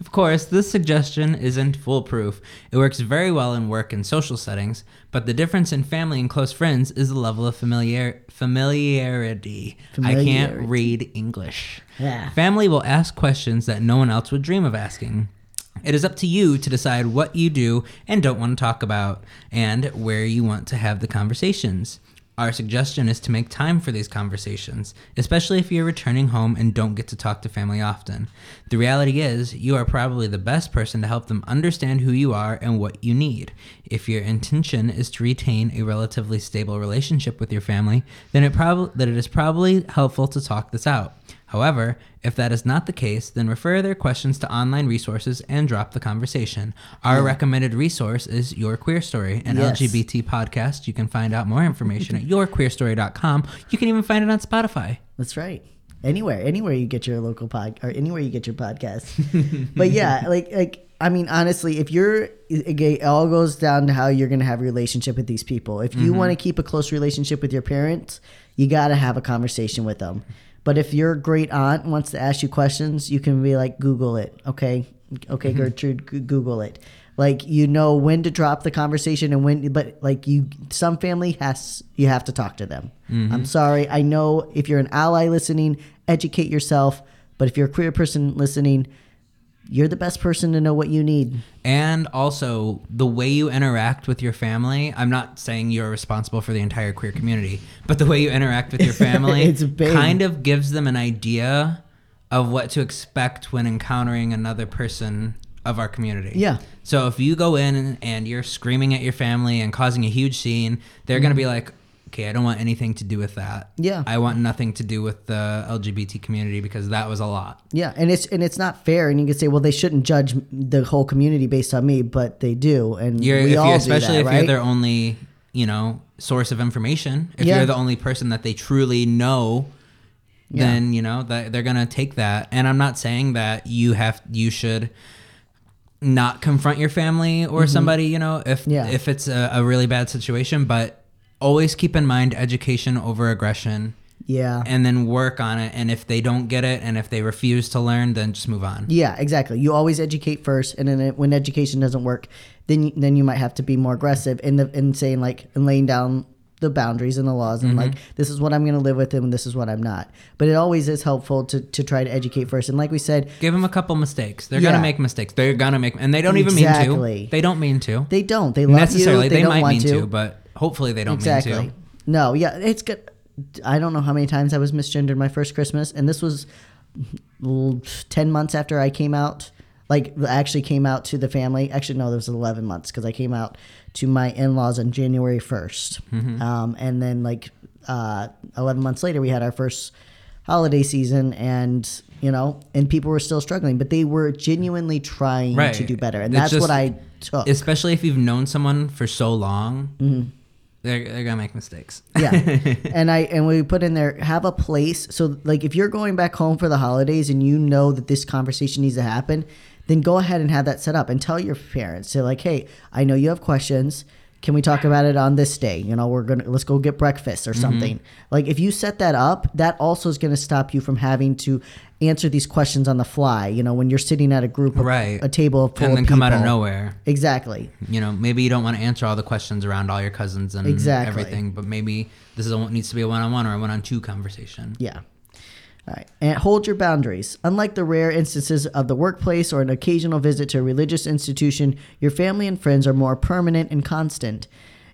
C: Of course, this suggestion isn't foolproof. It works very well in work and social settings, but the difference in family and close friends is the level of familiar familiarity. I can't read English.
B: Yeah.
C: Family will ask questions that no one else would dream of asking. It is up to you to decide what you do and don't want to talk about, and where you want to have the conversations. Our suggestion is to make time for these conversations, especially if you're returning home and don't get to talk to family often. The reality is, you are probably the best person to help them understand who you are and what you need. If your intention is to retain a relatively stable relationship with your family, then it that it is probably helpful to talk this out. However, if that is not the case, then refer their questions to online resources and drop the conversation. Our recommended resource is Your Queer Story, an
B: Yes.
C: LGBT podcast. You can find out more information at [LAUGHS] yourqueerstory.com. You can even find it on Spotify.
B: That's right. Anywhere, anywhere you get your local pod or anywhere you get your podcast. [LAUGHS] but yeah, like like I mean, honestly, if you're it it all goes down to how you're gonna have a relationship with these people. If you mm-hmm. want to keep a close relationship with your parents, you got to have a conversation with them. But if your great aunt wants to ask you questions, you can be like, Google it, okay? Okay, mm-hmm. Gertrude, g- Google it. Like you know when to drop the conversation and when, but like you, some family has you have to talk to them. Mm-hmm. I'm sorry. I know if you're an ally listening, educate yourself. But if you're a queer person listening, you're the best person to know what you need.
C: And also, the way you interact with your family, I'm not saying you're responsible for the entire queer community, but the way you interact with your [LAUGHS] family kind of gives them an idea of what to expect when encountering another person of our community.
B: Yeah.
C: So if you go in and you're screaming at your family and causing a huge scene, they're going to be mm-hmm. like, okay, I don't want anything to do with that.
B: Yeah.
C: I want nothing to do with the LGBT community because that was a lot.
B: Yeah, and it's and it's not fair. And you can say, well, they shouldn't judge the whole community based on me, but they do, and
C: You're,
B: we all
C: you,
B: do
C: especially
B: that,
C: if
B: right?
C: you're their only, you know, source of information. If
B: Yeah.
C: you're the only person that they truly know, then you know that they're gonna take that. And I'm not saying that you have, you should not confront your family or somebody. You know, if
B: Mm-hmm. Yeah.
C: if it's a, a really bad situation, but always keep in mind education over aggression.
B: yeah,
C: And then work on it. And if they don't get it, and if they refuse to learn, then just move on.
B: yeah, exactly. You always educate first, and then when education doesn't work, then you, then you might have to be more aggressive in the in saying like and laying down the boundaries and the laws and like
C: Mm-hmm.
B: this is what I'm going to live with and this is what I'm not. But it always is helpful to to try to educate first. And like we said,
C: Give them a couple mistakes. They're
B: Yeah.
C: gonna make mistakes. They're gonna make, and they don't even mean to. They don't mean to.
B: they don't. They love
C: necessarily.
B: you. They,
C: They,
B: don't
C: might mean
B: to.
C: to. but hopefully they don't
B: exactly.
C: mean to.
B: No, yeah, it's good. I don't know how many times I was misgendered my first Christmas, and this was ten months after I came out. Like actually came out to the family. Actually, no, there was eleven months because I came out to my in-laws on January 1st
C: Mm-hmm.
B: um, and then like uh, eleven months later, we had our first holiday season, and you know, and people were still struggling, but they were genuinely trying
C: Right.
B: to do better, and
C: It's
B: that's
C: just-
B: what I took.
C: Especially if you've known someone for so long,
B: Mm-hmm.
C: They're, they're gonna make mistakes.
B: yeah. [LAUGHS] And i and we put in there have a place. So like if you're going back home for the holidays and you know that this conversation needs to happen then go ahead and have that set up and tell your parents. Say like hey i know you have questions can we talk about it on this day you know we're gonna let's go get breakfast or
C: Mm-hmm.
B: something like if you set that up that also is going to stop you from having to answer these questions on the fly you know when you're sitting at a group of,
C: Right.
B: a table full
C: and then
B: of
C: come out of nowhere.
B: exactly
C: You know, maybe you don't want to answer all the questions around all your cousins and
B: Exactly.
C: everything, but maybe this is a, needs to be a one-on-one or a one-on-two conversation.
B: Yeah. Right. And hold your boundaries. Unlike the rare instances of the workplace or an occasional visit to a religious institution, your family and friends are more permanent and constant.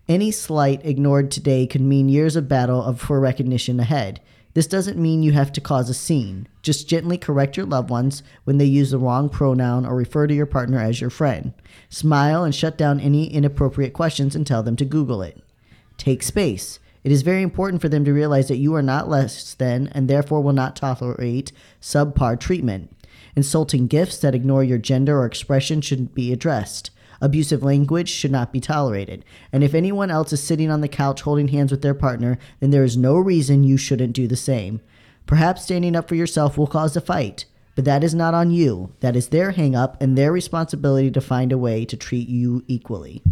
B: Any slight ignored today could mean years of battle of for recognition ahead. This doesn't mean you have to cause a scene. Just gently correct your loved ones when they use the wrong pronoun or refer to your partner as your friend. Smile and shut down any inappropriate questions and tell them to Google it. Take space. It is very important for them to realize that you are not less than and therefore will not tolerate subpar treatment. Insulting gifts that ignore your gender or expression shouldn't be addressed. Abusive language should not be tolerated. And if anyone else is sitting on the couch holding hands with their partner, then there is no reason you shouldn't do the same. Perhaps standing up for yourself will cause a fight, But that is not on you. That is their hang up and their responsibility to find a way to treat you equally.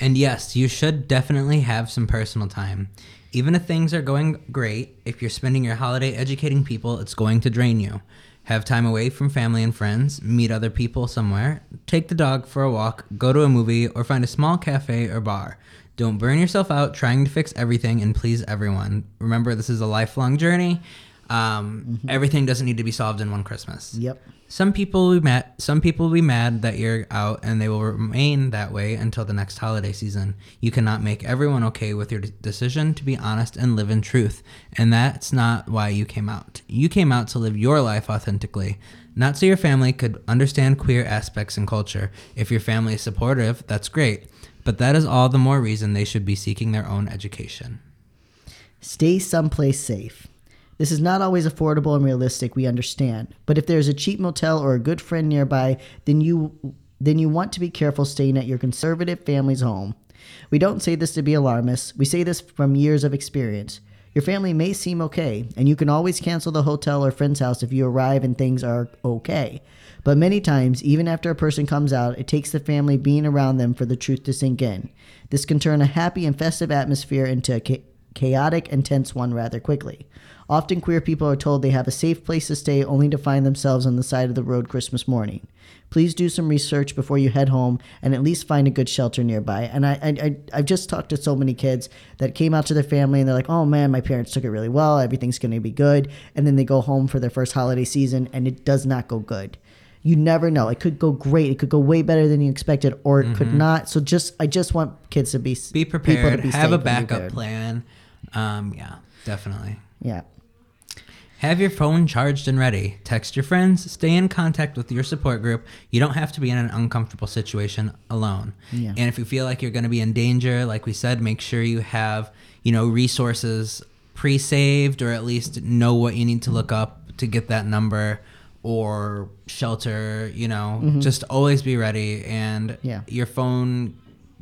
C: And yes, you should definitely have some personal time. Even if things are going great, if you're spending your holiday educating people, it's going to drain you. Have time away from family and friends, meet other people somewhere, take the dog for a walk, go to a movie, or find a small cafe or bar. Don't burn yourself out trying to fix everything and please everyone. Remember, this is a lifelong journey. Um, Everything doesn't need to be solved in one Christmas.
B: Yep.
C: Some people will be mad. Some people will be mad that you're out, and they will remain that way until the next holiday season. You cannot make everyone okay with your de- decision to be honest and live in truth, and that's not why you came out. You came out to live your life authentically, not so your family could understand queer aspects and culture. If your family is supportive, that's great, but that is all the more reason they should be seeking their own education.
B: Stay someplace safe. This is not always affordable and realistic, we understand. But if there's a cheap motel or a good friend nearby, then you then you want to be careful staying at your conservative family's home. We don't say this to be alarmist. We say this from years of experience. Your family may seem okay, and you can always cancel the hotel or friend's house if you arrive and things are okay. But many times, even after a person comes out, it takes the family being around them for the truth to sink in. This can turn a happy and festive atmosphere into a cha- chaotic and tense one rather quickly. Often, queer people are told they have a safe place to stay only to find themselves on the side of the road Christmas morning. Please do some research before you head home and at least find a good shelter nearby. And I, I, I, I've just talked to so many kids that came out to their family and they're like, oh man, my parents took it really well. Everything's going to be good. And then they go home for their first holiday season and it does not go good. You never know. It could go great. It could go way better than you expected, or it could not. So just, I just want kids to be
C: Be
B: people
C: prepared.
B: to be
C: have a backup plan. Um, yeah, definitely.
B: Yeah.
C: Have your phone charged and ready. Text your friends. Stay in contact with your support group. You don't have to be in an uncomfortable situation alone.
B: Yeah.
C: And if you feel like you're going to be in danger, like we said, make sure you have, you know, resources pre-saved or at least know what you need to look up to get that number or shelter, you know, just always be ready and
B: Mm-hmm. Yeah.
C: your phone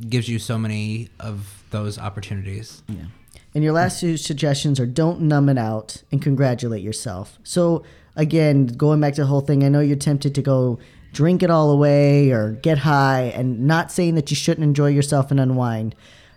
C: gives you so many of those opportunities.
B: Yeah. And your last two suggestions are don't numb it out and congratulate yourself. So again, going back to the whole thing, I know you're tempted to go drink it all away or get high and not saying that you shouldn't enjoy yourself and unwind.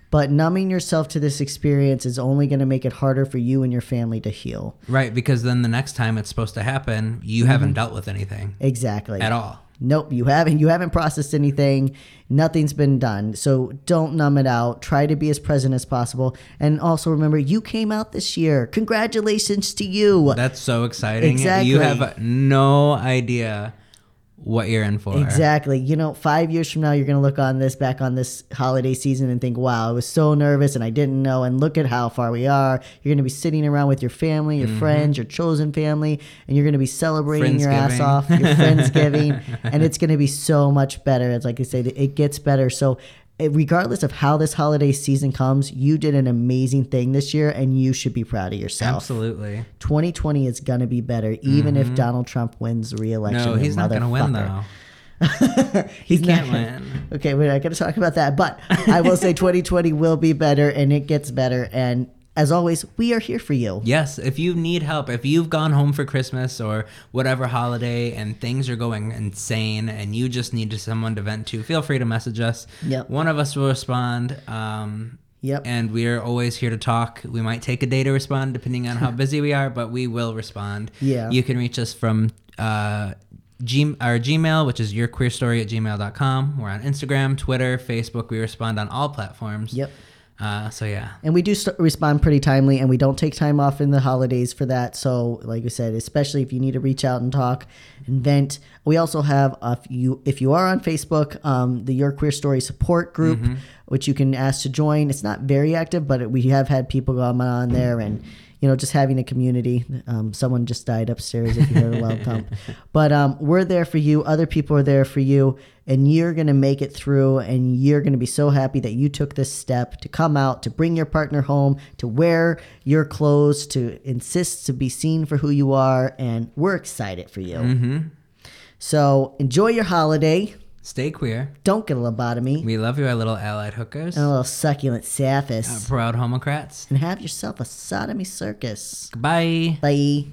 B: But numbing yourself to this experience is only going to make it harder for you and your family to heal.
C: Right, because then the next time it's supposed to happen, you haven't mm-hmm. dealt with anything
B: Exactly.
C: at all.
B: Nope, you haven't. You haven't processed anything. Nothing's been done. So don't numb it out. Try to be as present as possible. And also remember, you came out this year. Congratulations to you.
C: That's so exciting.
B: Exactly.
C: You have no idea what you're in for.
B: Exactly. You know, five years from now, you're going to look on this, back on this holiday season and think, wow, I was so nervous and I didn't know. And look at how far we are. You're going to be sitting around with your family,
C: Mm-hmm.
B: your friends, your chosen family, and you're going to be celebrating your ass off, your Friendsgiving. [LAUGHS] and it's going to be so much better. It's like I said, it gets better. So, regardless of how this holiday season comes, you did an amazing thing this year and you should be proud of yourself.
C: Absolutely.
B: 2020 is going to be better, even if Donald Trump wins re-election.
C: Mm-hmm. No, he's not going to win though. [LAUGHS] He can't
B: not-
C: win.
B: Okay, we're not going to talk about that, but I will say [LAUGHS] 2020 will be better and it gets better. And as always, we are here for you.
C: Yes, if you need help, if you've gone home for Christmas or whatever holiday and things are going insane and you just need someone to vent to, feel free to message us.
B: Yep.
C: One of us will respond. Um,
B: Yep.
C: And we're always here to talk. We might take a day to respond depending on how [LAUGHS] busy we are, but we will respond.
B: Yeah.
C: You can reach us from uh, G- our Gmail, which is yourqueerstory at gmail.com. We're on Instagram, Twitter, Facebook. We respond on all platforms.
B: Yep.
C: Uh, so, yeah.
B: And we do st- respond pretty timely, and we don't take time off in the holidays for that. So, like I said, especially if you need to reach out and talk and vent, we also have uh, if you if you are on Facebook, um, the Your Queer Story support group, which you can ask to join. It's not very active, but we have had people come on there and. You know, just having a community. Um, someone just died upstairs. If you heard a loud thump, [LAUGHS] but um, we're there for you. Other people are there for you, and you're gonna make it through. And you're gonna be so happy that you took this step to come out, to bring your partner home, to wear your clothes, to insist to be seen for who you are. And we're excited for you.
C: Mm-hmm.
B: So enjoy your holiday.
C: Stay queer.
B: Don't get a lobotomy
C: We love you, our little allied hookers.
B: and a little succulent
C: Uh,
B: sapphists,
C: proud homocrats.
B: and have yourself a sodomy circus.
C: Goodbye.
B: Bye.